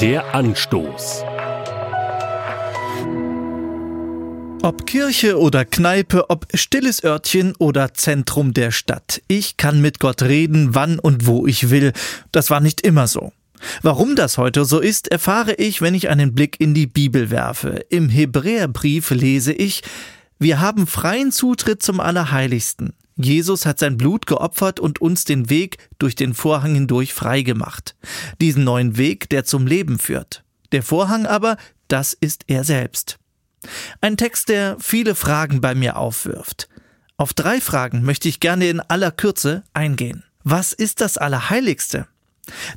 Der Anstoß. Ob Kirche oder Kneipe, ob stilles Örtchen oder Zentrum der Stadt. Ich kann mit Gott reden, wann und wo ich will. Das war nicht immer so. Warum das heute so ist, erfahre ich, wenn ich einen Blick in die Bibel werfe. Im Hebräerbrief lese ich, wir haben freien Zutritt zum Allerheiligsten. Jesus hat sein Blut geopfert und uns den Weg durch den Vorhang hindurch freigemacht. Diesen neuen Weg, der zum Leben führt. Der Vorhang aber, das ist er selbst. Ein Text, der viele Fragen bei mir aufwirft. Auf drei Fragen möchte ich gerne in aller Kürze eingehen. Was ist das Allerheiligste?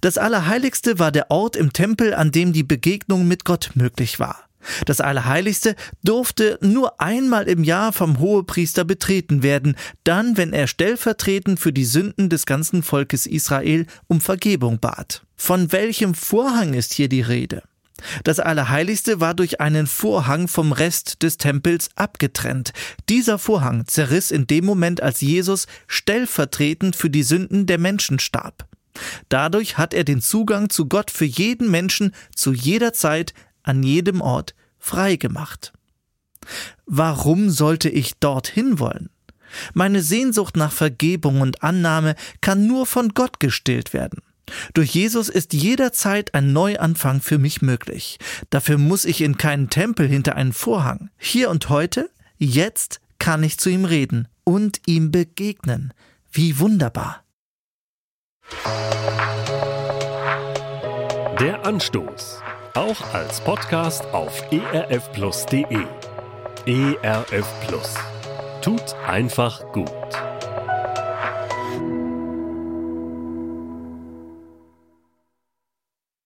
Das Allerheiligste war der Ort im Tempel, an dem die Begegnung mit Gott möglich war. Das Allerheiligste durfte nur einmal im Jahr vom Hohepriester betreten werden, dann, wenn er stellvertretend für die Sünden des ganzen Volkes Israel um Vergebung bat. Von welchem Vorhang ist hier die Rede? Das Allerheiligste war durch einen Vorhang vom Rest des Tempels abgetrennt. Dieser Vorhang zerriss in dem Moment, als Jesus stellvertretend für die Sünden der Menschen starb. Dadurch hat er den Zugang zu Gott für jeden Menschen zu jeder Zeit, an jedem Ort frei gemacht. Warum sollte ich dorthin wollen? Meine Sehnsucht nach Vergebung und Annahme kann nur von Gott gestillt werden. Durch Jesus ist jederzeit ein Neuanfang für mich möglich. Dafür muss ich in keinen Tempel hinter einen Vorhang. Hier und heute, jetzt kann ich zu ihm reden und ihm begegnen. Wie wunderbar. Der Anstoß. Auch als Podcast auf erfplus.de. ERF Plus. Tut einfach gut.